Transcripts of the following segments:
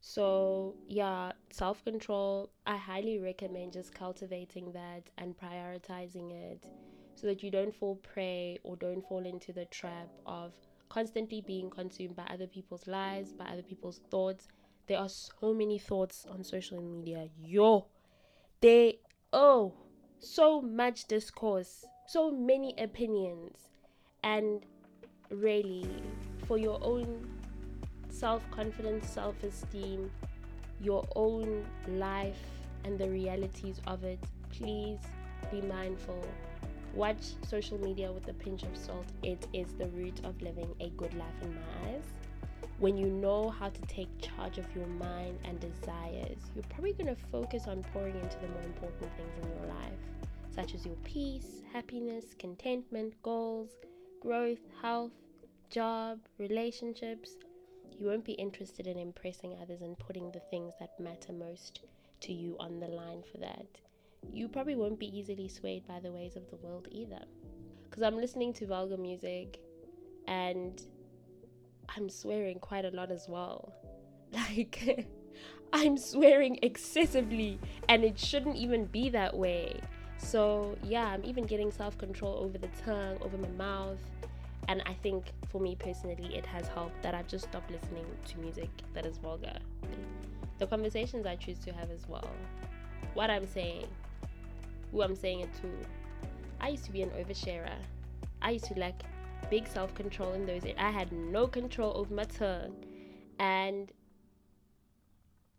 So, yeah, self control, I highly recommend just cultivating that and prioritizing it so that you don't fall prey or don't fall into the trap of constantly being consumed by other people's lives, by other people's thoughts. There are so many thoughts on social media. Yo, they, oh, so much discourse, so many opinions. And really, for your own self confidence, self esteem, your own life, and the realities of it, please be mindful Watch social media with a pinch of salt. It is the root of living a good life in my eyes. When you know how to take charge of your mind and desires, you're probably going to focus on pouring into the more important things in your life, such as your peace, happiness, contentment, goals, growth, health, job, relationships. You won't be interested in impressing others and putting the things that matter most to you on the line for that you probably won't be easily swayed by the ways of the world either. Because I'm listening to vulgar music and I'm swearing quite a lot as well. Like, I'm swearing excessively, and it shouldn't even be that way. So, yeah, I'm even getting self control over the tongue, over my mouth. And I think for me personally, it has helped that I've just stopped listening to music that is vulgar. The conversations I choose to have as well. What I'm saying, who I'm saying it to. I used to be an oversharer. I used to lack big self control in those. I had no control over my tongue. And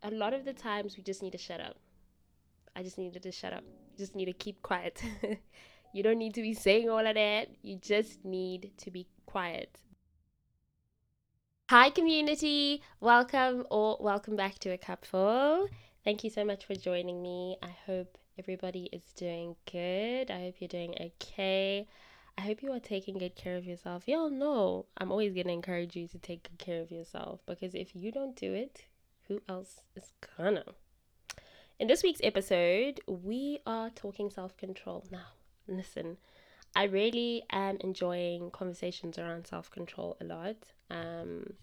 a lot of the times we just need to shut up. I just needed to shut up. Just need to keep quiet. you don't need to be saying all of that. You just need to be quiet. Hi, community. Welcome or welcome back to A Cupful. Thank you so much for joining me. I hope everybody is doing good. I hope you're doing okay. I hope you are taking good care of yourself. Y'all know I'm always going to encourage you to take good care of yourself because if you don't do it, who else is gonna? In this week's episode, we are talking self control. Now, listen, I really am enjoying conversations around self control a lot. Um,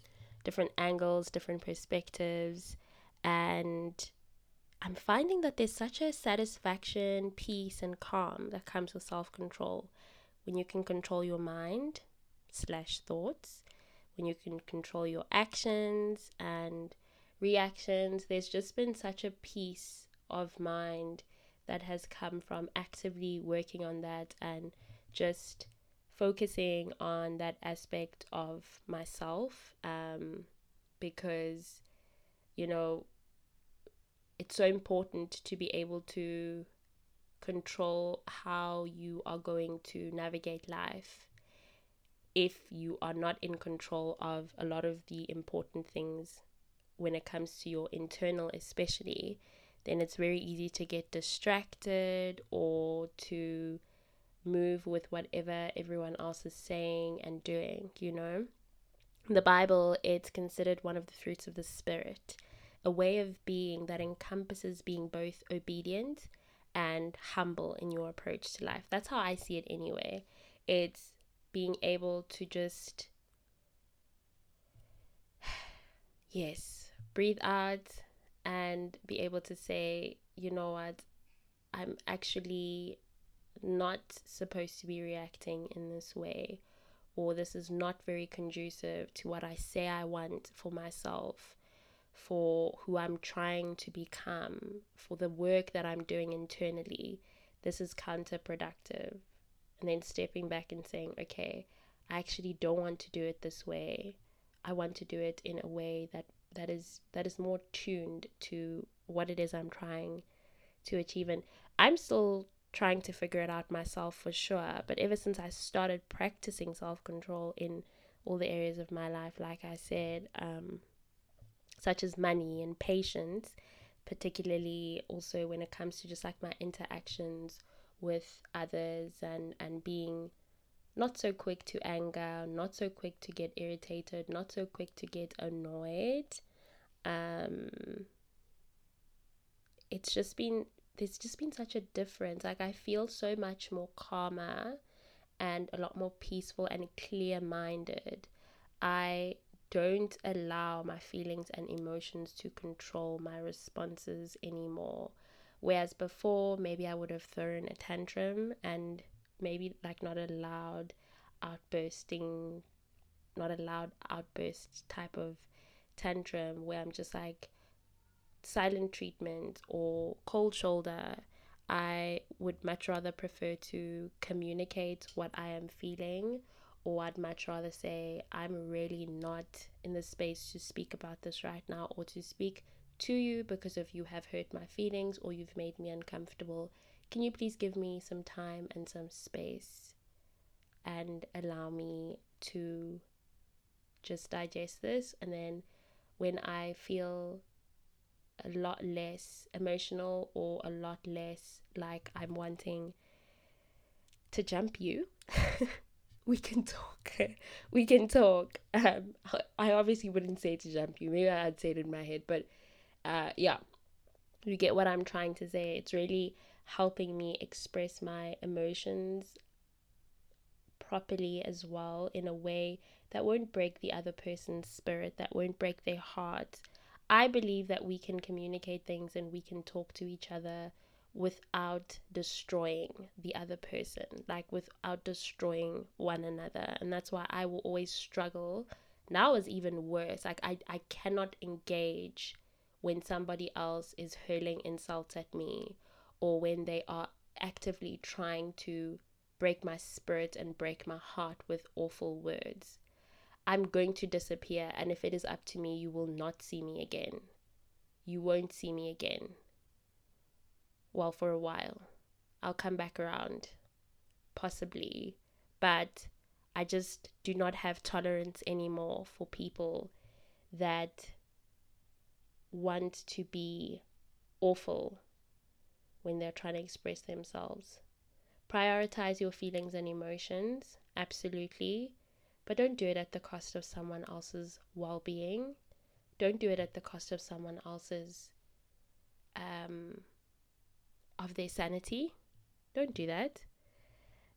different angles, different perspectives, and I'm finding that there's such a satisfaction, peace, and calm that comes with self control when you can control your mind slash thoughts, when you can control your actions and reactions. There's just been such a peace of mind that has come from actively working on that and just focusing on that aspect of myself um, because you know it's so important to be able to control how you are going to navigate life if you are not in control of a lot of the important things when it comes to your internal especially then it's very easy to get distracted or to move with whatever everyone else is saying and doing you know the bible it's considered one of the fruits of the spirit a way of being that encompasses being both obedient and humble in your approach to life. That's how I see it anyway. It's being able to just, yes, breathe out and be able to say, you know what, I'm actually not supposed to be reacting in this way, or this is not very conducive to what I say I want for myself for who I'm trying to become, for the work that I'm doing internally, this is counterproductive. And then stepping back and saying, okay, I actually don't want to do it this way. I want to do it in a way that that is that is more tuned to what it is I'm trying to achieve and I'm still trying to figure it out myself for sure but ever since I started practicing self-control in all the areas of my life like I said um, such as money and patience, particularly also when it comes to just like my interactions with others and and being not so quick to anger, not so quick to get irritated, not so quick to get annoyed. Um, it's just been there's just been such a difference. Like I feel so much more calmer and a lot more peaceful and clear minded. I don't allow my feelings and emotions to control my responses anymore. Whereas before, maybe I would have thrown a tantrum and maybe like not a loud outbursting, not a loud outburst type of tantrum where I'm just like silent treatment or cold shoulder. I would much rather prefer to communicate what I am feeling or I'd much rather say, I'm really not in the space to speak about this right now or to speak to you because of you have hurt my feelings or you've made me uncomfortable. Can you please give me some time and some space and allow me to just digest this? And then when I feel a lot less emotional or a lot less like I'm wanting to jump you. we can talk. we can talk. Um, I obviously wouldn't say to jump you. Maybe I'd say it in my head, but uh, yeah, you get what I'm trying to say. It's really helping me express my emotions properly as well in a way that won't break the other person's spirit, that won't break their heart. I believe that we can communicate things and we can talk to each other without destroying the other person, like without destroying one another. And that's why I will always struggle. Now is even worse. Like I, I cannot engage when somebody else is hurling insults at me or when they are actively trying to break my spirit and break my heart with awful words. I'm going to disappear, and if it is up to me, you will not see me again. You won't see me again well, for a while. I'll come back around, possibly, but I just do not have tolerance anymore for people that want to be awful when they're trying to express themselves. Prioritize your feelings and emotions, absolutely, but don't do it at the cost of someone else's well being. Don't do it at the cost of someone else's um, of their sanity. Don't do that.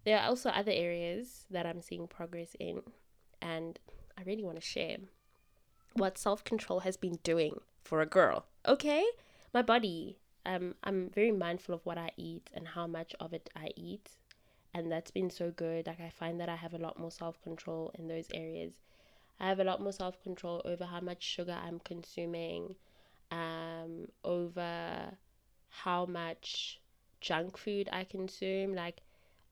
There are also other areas that I'm seeing progress in, and I really want to share what self control has been doing for a girl. Okay? My body. Um, I'm very mindful of what I eat and how much of it I eat. And that's been so good. Like, I find that I have a lot more self control in those areas. I have a lot more self control over how much sugar I'm consuming, um, over how much junk food I consume. Like,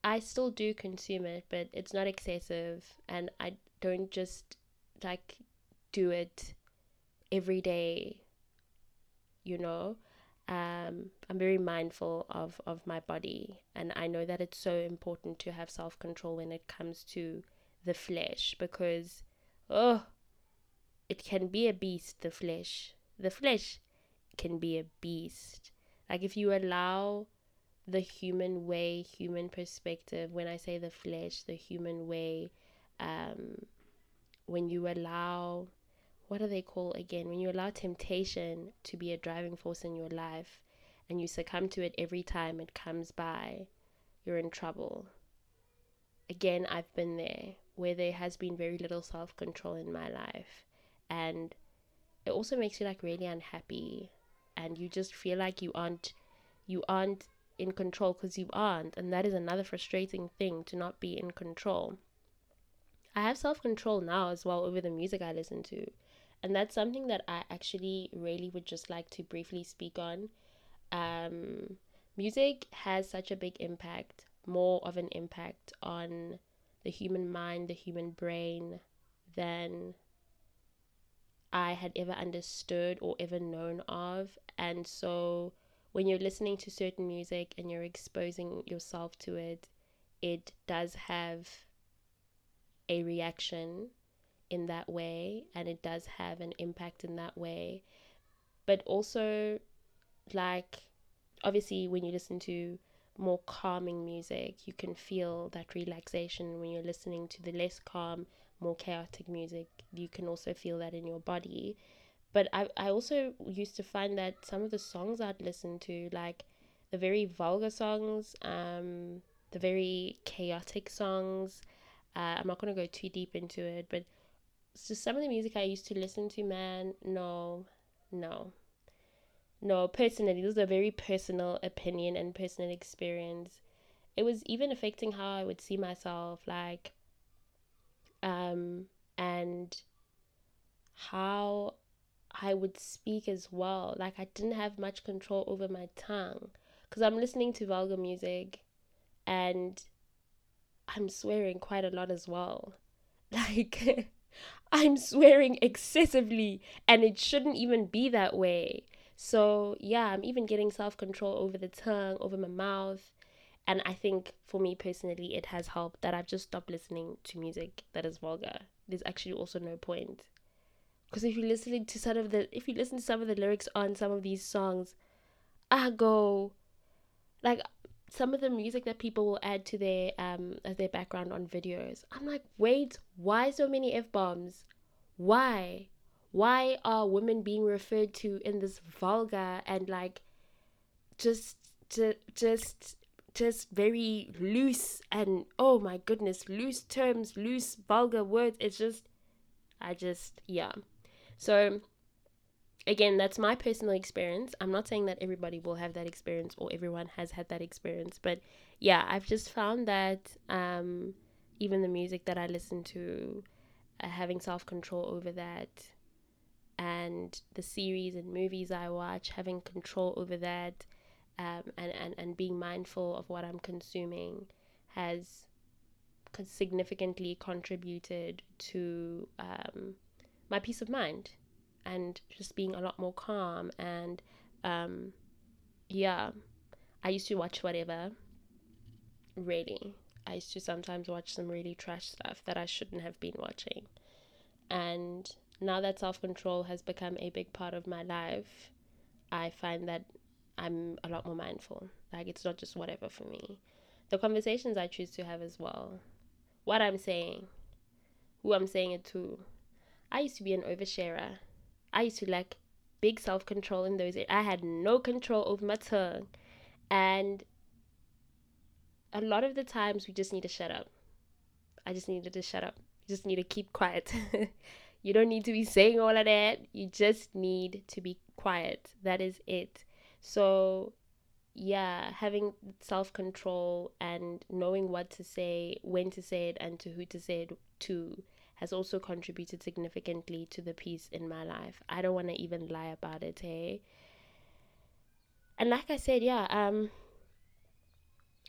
I still do consume it, but it's not excessive, and I don't just like do it every day. You know, um, I'm very mindful of of my body, and I know that it's so important to have self control when it comes to the flesh because, oh, it can be a beast. The flesh, the flesh, can be a beast like if you allow the human way, human perspective, when I say the flesh, the human way, um, when you allow, what do they call again? When you allow temptation to be a driving force in your life and you succumb to it every time it comes by, you're in trouble. Again, I've been there where there has been very little self control in my life. And it also makes you like really unhappy and you just feel like you aren't you aren't in control because you aren't and that is another frustrating thing to not be in control i have self-control now as well over the music i listen to and that's something that i actually really would just like to briefly speak on um, music has such a big impact more of an impact on the human mind the human brain than I had ever understood or ever known of. And so when you're listening to certain music and you're exposing yourself to it, it does have a reaction in that way and it does have an impact in that way. But also, like, obviously, when you listen to more calming music, you can feel that relaxation when you're listening to the less calm more chaotic music, you can also feel that in your body. But I, I also used to find that some of the songs I'd listen to, like the very vulgar songs, um, the very chaotic songs, uh, I'm not going to go too deep into it, but just some of the music I used to listen to, man, no, no. No, personally, this is a very personal opinion and personal experience. It was even affecting how I would see myself, like, um, and how I would speak as well. Like, I didn't have much control over my tongue because I'm listening to vulgar music and I'm swearing quite a lot as well. Like, I'm swearing excessively, and it shouldn't even be that way. So, yeah, I'm even getting self control over the tongue, over my mouth. And I think for me personally, it has helped that I've just stopped listening to music that is vulgar. There's actually also no point. Because if you listen to some of the if you listen to some of the lyrics on some of these songs, I go like some of the music that people will add to their um as their background on videos. I'm like, wait, why so many F bombs? Why? Why are women being referred to in this vulgar and like just just just just very loose and oh my goodness, loose terms, loose vulgar words. It's just I just yeah. So again, that's my personal experience. I'm not saying that everybody will have that experience or everyone has had that experience, but yeah, I've just found that um, even the music that I listen to, uh, having self control over that, and the series and movies I watch, having control over that, um, and, and, and being mindful of what I'm consuming has significantly contributed to um, my peace of mind and just being a lot more calm and um yeah i used to watch whatever really. I used to sometimes watch some really trash stuff that i shouldn't have been watching. And now that self-control has become a big part of my life i find that i'm a lot more mindful. Like it's not just whatever for me. The conversations i choose to have as well. What i'm saying who i'm saying it to. I used to be an oversharer I used to lack big self control in those. I had no control over my tongue, and a lot of the times we just need to shut up. I just needed to shut up. You just need to keep quiet. you don't need to be saying all of that. You just need to be quiet. That is it. So, yeah, having self control and knowing what to say, when to say it, and to who to say it to has also contributed significantly to the peace in my life. I don't want to even lie about it, hey. And like I said, yeah, um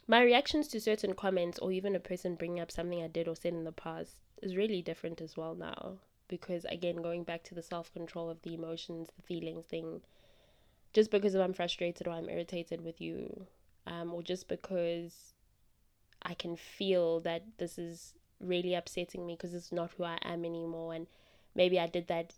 my reactions to certain comments or even a person bringing up something I did or said in the past is really different as well now because again going back to the self-control of the emotions, the feelings thing just because if I'm frustrated or I'm irritated with you um or just because I can feel that this is really upsetting me because it's not who I am anymore. And maybe I did that,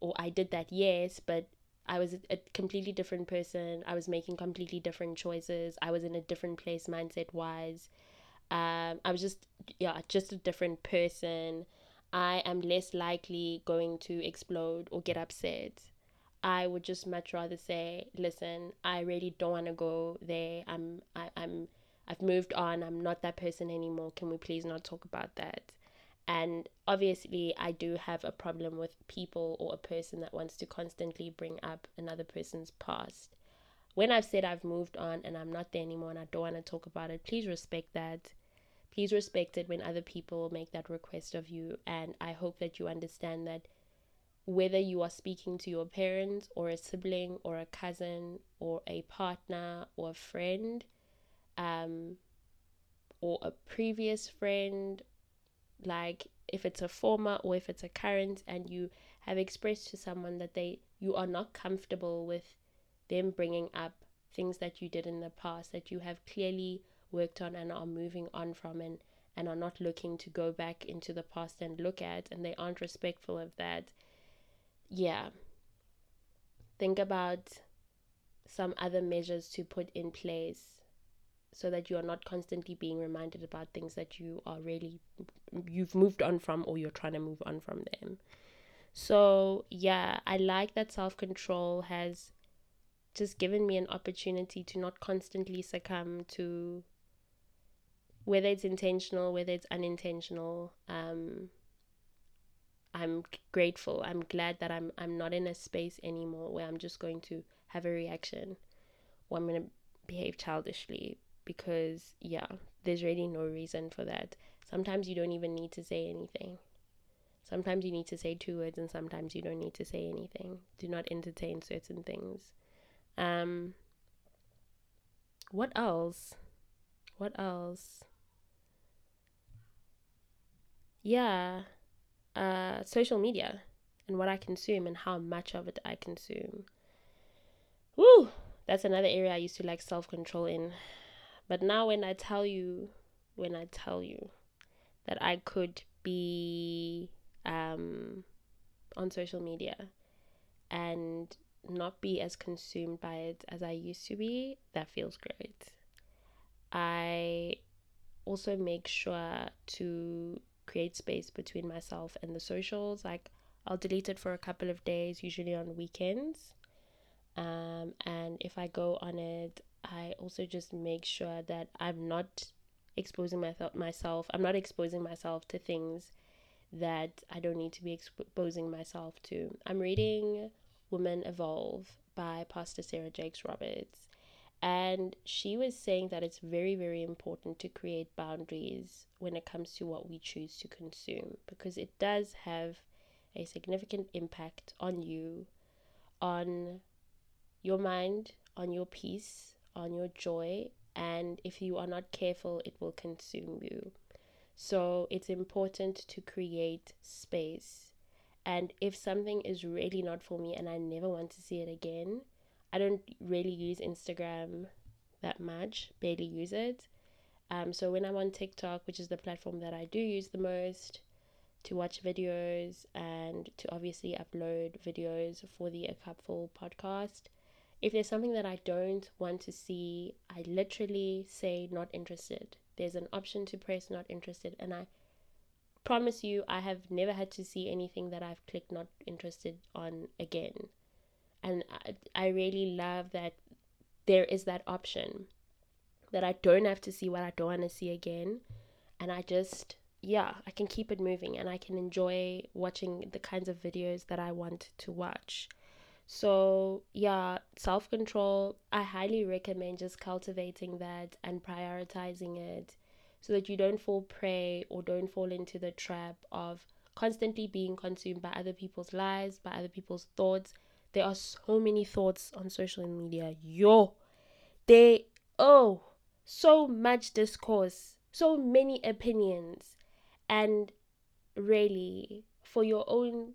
or I did that, yes, but I was a, completely different person. I was making completely different choices. I was in a different place mindset wise. Um, I was just, yeah, just a different person. I am less likely going to explode or get upset. I would just much rather say, listen, I really don't want to go there. I'm, I, I'm I've moved on. I'm not that person anymore. Can we please not talk about that? And obviously, I do have a problem with people or a person that wants to constantly bring up another person's past. When I've said I've moved on and I'm not there anymore and I don't want to talk about it, please respect that. Please respect it when other people make that request of you. And I hope that you understand that whether you are speaking to your parents or a sibling or a cousin or a partner or a friend, um, or a previous friend, like if it's a former or if it's a current, and you have expressed to someone that they you are not comfortable with them bringing up things that you did in the past that you have clearly worked on and are moving on from and and are not looking to go back into the past and look at and they aren't respectful of that yeah. Think about some other measures to put in place so that you are not constantly being reminded about things that you are really you've moved on from or you're trying to move on from them so yeah i like that self-control has just given me an opportunity to not constantly succumb to whether it's intentional whether it's unintentional um I'm grateful. I'm glad that I'm I'm not in a space anymore where I'm just going to have a reaction or I'm going to behave childishly because yeah, there's really no reason for that. Sometimes you don't even need to say anything. Sometimes you need to say two words and sometimes you don't need to say anything. Do not entertain certain things. Um what else? What else? Yeah, uh, social media and what I consume and how much of it I consume. Woo! That's another area I used to like self control in. But now, when I tell you, when I tell you that I could be um, on social media and not be as consumed by it as I used to be, that feels great. I also make sure to create space between myself and the socials. Like, I'll delete it for a couple of days, usually on weekends. Um, and if I go on it, I also just make sure that I'm not exposing my th- myself. I'm not exposing myself to things that I don't need to be exposing myself to. I'm reading Women Evolve by Pastor Sarah Jakes Roberts. And she was saying that it's very, very important to create boundaries when it comes to what we choose to consume because it does have a significant impact on you, on your mind, on your peace, on your joy. And if you are not careful, it will consume you. So it's important to create space. And if something is really not for me and I never want to see it again, I don't really use Instagram that much, barely use it. Um, so when I'm on TikTok, which is the platform that I do use the most to watch videos and to obviously upload videos for the A Cupful podcast, if there's something that I don't want to see, I literally say not interested there's an option to press not interested and I promise you I have never had to see anything that I've clicked not interested on again. And I, I really love that there is that option that I don't have to see what I don't want to see again and I just yeah, I can keep it moving and I can enjoy watching the kinds of videos that I want to watch. So, yeah, self control, I highly recommend just cultivating that and prioritizing it so that you don't fall prey or don't fall into the trap of constantly being consumed by other people's lives, by other people's thoughts. There are so many thoughts on social media. Yo, they, oh, so much discourse, so many opinions. And really, for your own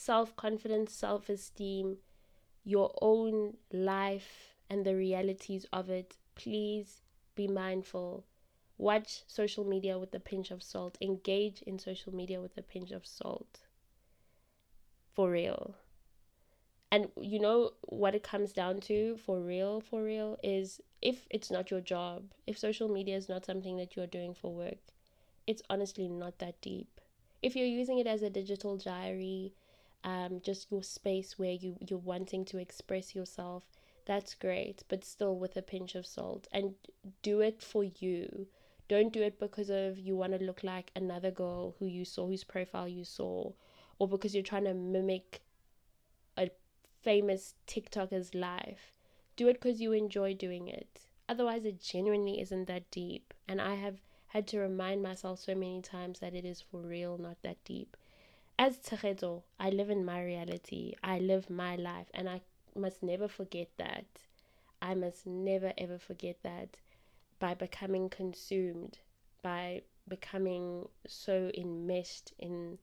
self confidence, self esteem, your own life, and the realities of it, please be mindful. Watch social media with a pinch of salt. Engage in social media with a pinch of salt. For real. And you know what it comes down to for real, for real, is if it's not your job, if social media is not something that you're doing for work, it's honestly not that deep. If you're using it as a digital diary, um, just your space where you you're wanting to express yourself that's great but still with a pinch of salt. And do it for you. Don't do it because of you want to look like another girl who you saw whose profile you saw or because you're trying to mimic a famous tiktoker's life. Do it because you enjoy doing it. Otherwise it genuinely isn't that deep. And i have had to remind myself so many times that it is for real not that deep as Tshegetso, I live in my reality. I live my life, and I must never forget that. I must never ever forget that by becoming consumed, by becoming so enmeshed in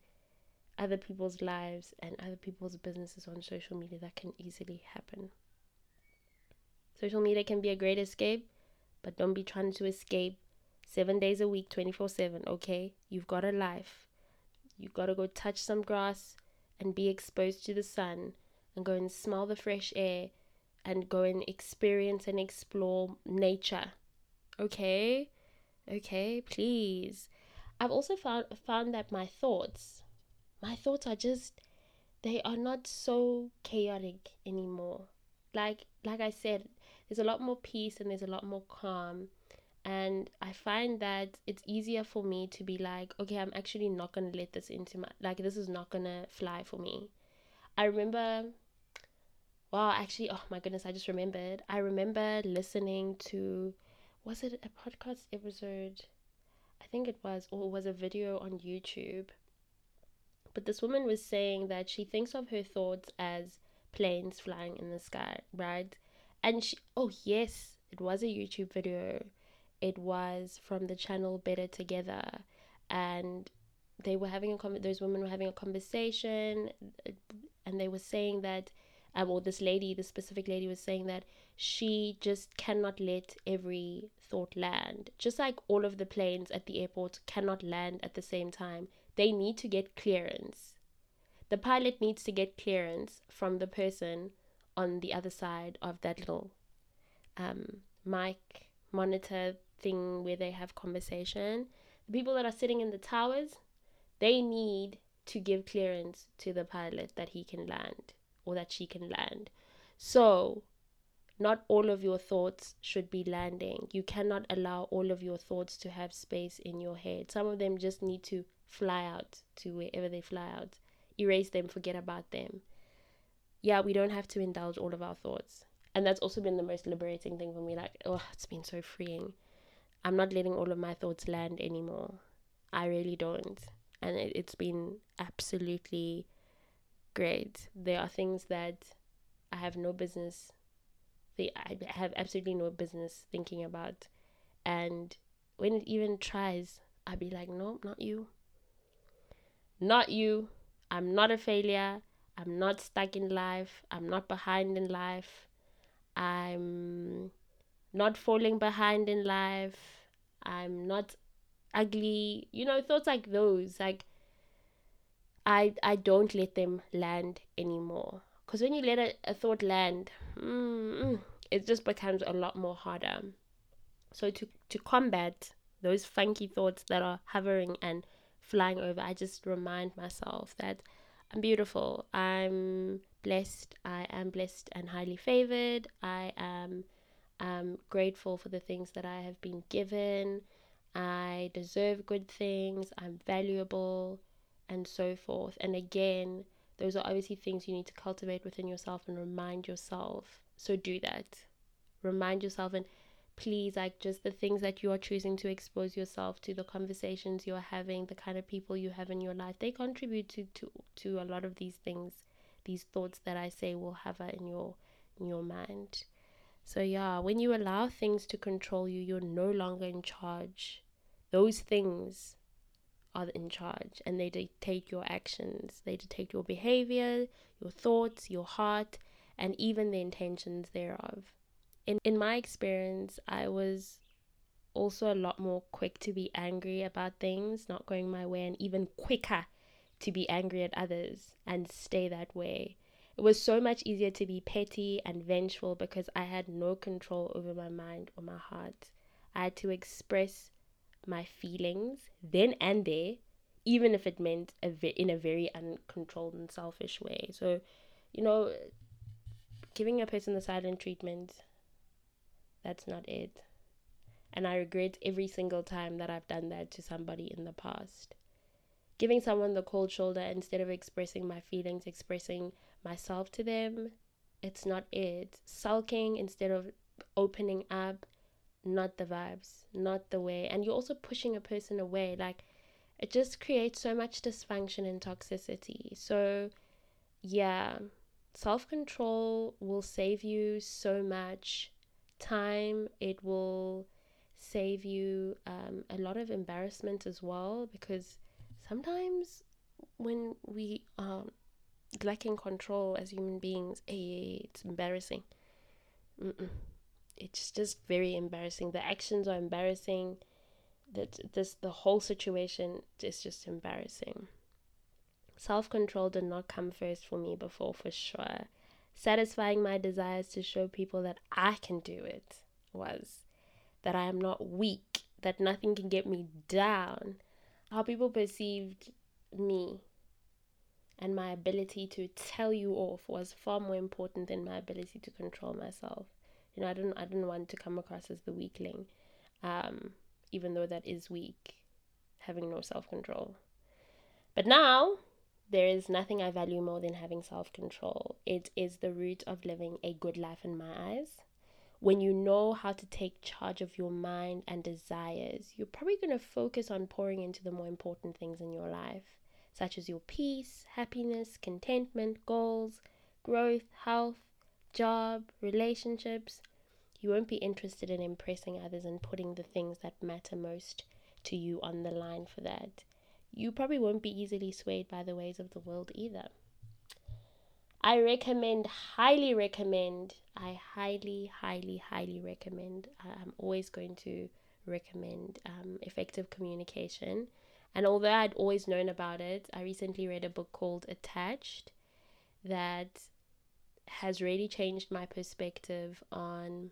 other people's lives and other people's businesses on social media, that can easily happen. Social media can be a great escape, but don't be trying to escape seven days a week, 24 7, okay? You've got a life you gotta go touch some grass and be exposed to the sun and go and smell the fresh air and go and experience and explore nature. Okay? Okay, please. I've also found found that my thoughts my thoughts are just they are not so chaotic anymore. Like like I said, there's a lot more peace and there's a lot more calm And I find that it's easier for me to be like, okay, I'm actually not to let this into my, like, this is not to fly for me. I remember, wow, actually, oh my goodness, I just remembered. I remember listening to, was it a podcast episode? I think it was, or it was a video on YouTube. But this woman was saying that she thinks of her thoughts as planes flying in the sky, right? And she, oh yes, it was a YouTube video. It was from the channel Better Together, and they were having a those women were having a conversation, and they were saying that, um, or this lady, this specific lady was saying that she just cannot let every thought land. Just like all of the planes at the airport cannot land at the same time, they need to get clearance. The pilot needs to get clearance from the person on the other side of that little um, mic monitor thing where they have conversation. The people that are sitting in the towers, they need to give clearance to the pilot that he can land or that she can land. So, not all of your thoughts should be landing. You cannot allow all of your thoughts to have space in your head. Some of them just need to fly out to wherever they fly out. Erase them, forget about them. Yeah, we don't have to indulge all of our thoughts. And that's also been the most liberating thing for me. Like, oh, it's been so freeing. I'm not letting all of my thoughts land anymore. I really don't. And it, it's been absolutely great. There are things that I have no business they I have absolutely no business thinking about. And when it even tries, I'd be like, no, not you. Not you. I'm not a failure. I'm not stuck in life. I'm not behind in life. I'm not falling behind in life. I'm not ugly. You know, thoughts like those. Like, I, I don't let them land anymore. Because when you let a, a thought land, mm, it just becomes a lot more harder. So to, to combat those funky thoughts that are hovering and flying over, I just remind myself that I'm beautiful. I'm blessed. I am blessed and highly favored. I am um, grateful for the things that I have been given. I deserve good things. I'm valuable, and so forth. And again, those are obviously things you need to cultivate within yourself and remind yourself. So do that. Remind yourself and please like just the things that you are choosing to expose yourself to the conversations you are having the kind of people you have in your life they contribute to to, to a lot of these things these thoughts that i say will hover in your in your mind so yeah when you allow things to control you you're no longer in charge those things are in charge and they dictate your actions. They dictate your behavior, your thoughts, your heart, and even the intentions thereof. In in my experience, I was also a lot more quick to be angry about things not going my way and even quicker to be angry at others and stay that way. It was so much easier to be petty and vengeful because I had no control over my mind or my heart. I had to express my feelings then and there, even if it meant a ve- in a very uncontrolled and selfish way. So, you know, giving a person the silent treatment, that's not it. And I regret every single time that I've done that to somebody in the past. Giving someone the cold shoulder instead of expressing my feelings, expressing myself to them, it's not it. Sulking instead of opening up, not the vibes, not the way. And you're also pushing a person away. Like, it just creates so much dysfunction and toxicity. So, yeah, self control will save you so much time. It will save you um, a lot of embarrassment as well because sometimes when we are lacking control as human beings, hey, it's embarrassing. Mm-mm it's just very embarrassing. The actions are embarrassing. That this the whole situation is just embarrassing. Self control did not come first for me before, for sure. Satisfying my desires to show people that I can do it was that I am not weak, that nothing can get me down. How people perceived me and my ability to tell you off was far more important than my ability to control myself. You know, I didn't I didn't want to come across as the weakling. um, even though that is weak, having no self control. But now, there is nothing I value more than having self control. It is the root of living a good life in my eyes. When you know how to take charge of your mind and desires, you're probably going to focus on pouring into the more important things in your life, such as your peace, happiness, contentment, goals, growth, health, job, relationships. You won't be interested in impressing others and putting the things that matter most to you on the line for that. You probably won't be easily swayed by the ways of the world either. I recommend, highly recommend, I highly, highly, highly recommend. I'm always going to recommend um, effective communication. And although I'd always known about it, I recently read a book called Attached that has really changed my perspective on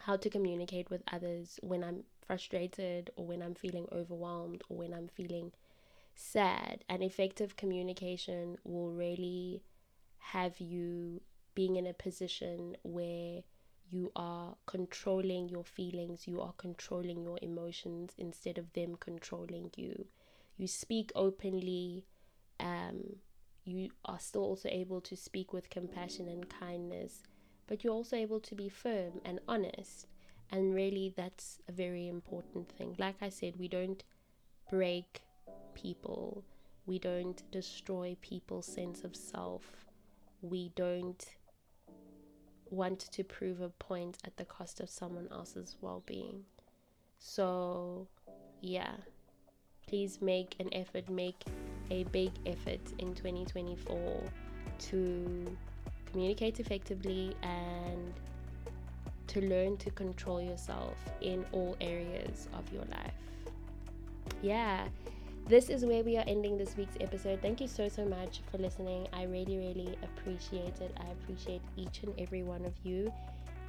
how to communicate with others when I'm frustrated or when I'm feeling overwhelmed or when I'm feeling sad. And effective communication will really have you being in a position where you are controlling your feelings, you are controlling your emotions instead of them controlling you. You speak openly, um, you are still also able to speak with compassion and kindness, but you're also able to be firm and honest. And really, that's a very important thing. Like I said, we don't break people, we don't destroy people's sense of self we don't want to prove a point at the cost of someone else's well being. So, yeah, please make an effort, make a big effort in 2024 to communicate effectively and to learn to control yourself in all areas of your life. Yeah, this is where we are ending this week's episode. Thank you so, so much for listening. I really, really appreciate it. I appreciate each and every one of you.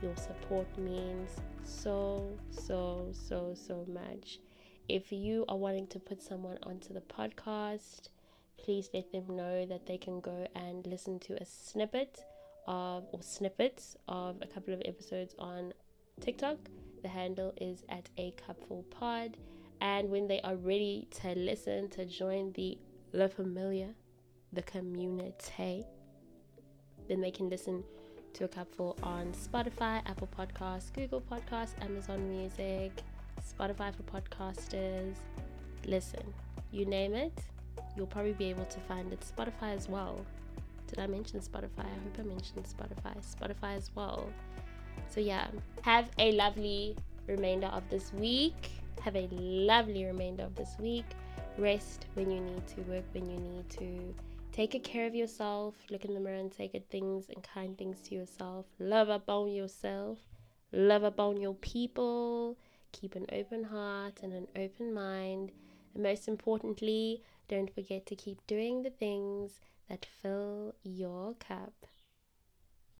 Your support means so, so, so, so much. If you are wanting to put someone onto the podcast, please let them know that they can go and listen to a snippet of or snippets of a couple of episodes on TikTok. The handle is at a cupful pod and when they are ready to listen to join the La Familia, the community, then they can listen to a couple on Spotify, Apple Podcasts, Google Podcasts, Amazon Music, Spotify for podcasters. Listen, you name it, you'll probably be able to find it. Spotify as well. Did I mention Spotify? I hope I mentioned Spotify. Spotify as well. So, yeah, have a lovely remainder of this week. Have a lovely remainder of this week. Rest when you need to, work when you need to. Take care of yourself. Look in the mirror and say good things and kind things to yourself. Love up on yourself. Love up on your people. Keep an open heart and an open mind. And most importantly, don't forget to keep doing the things that fill your cup.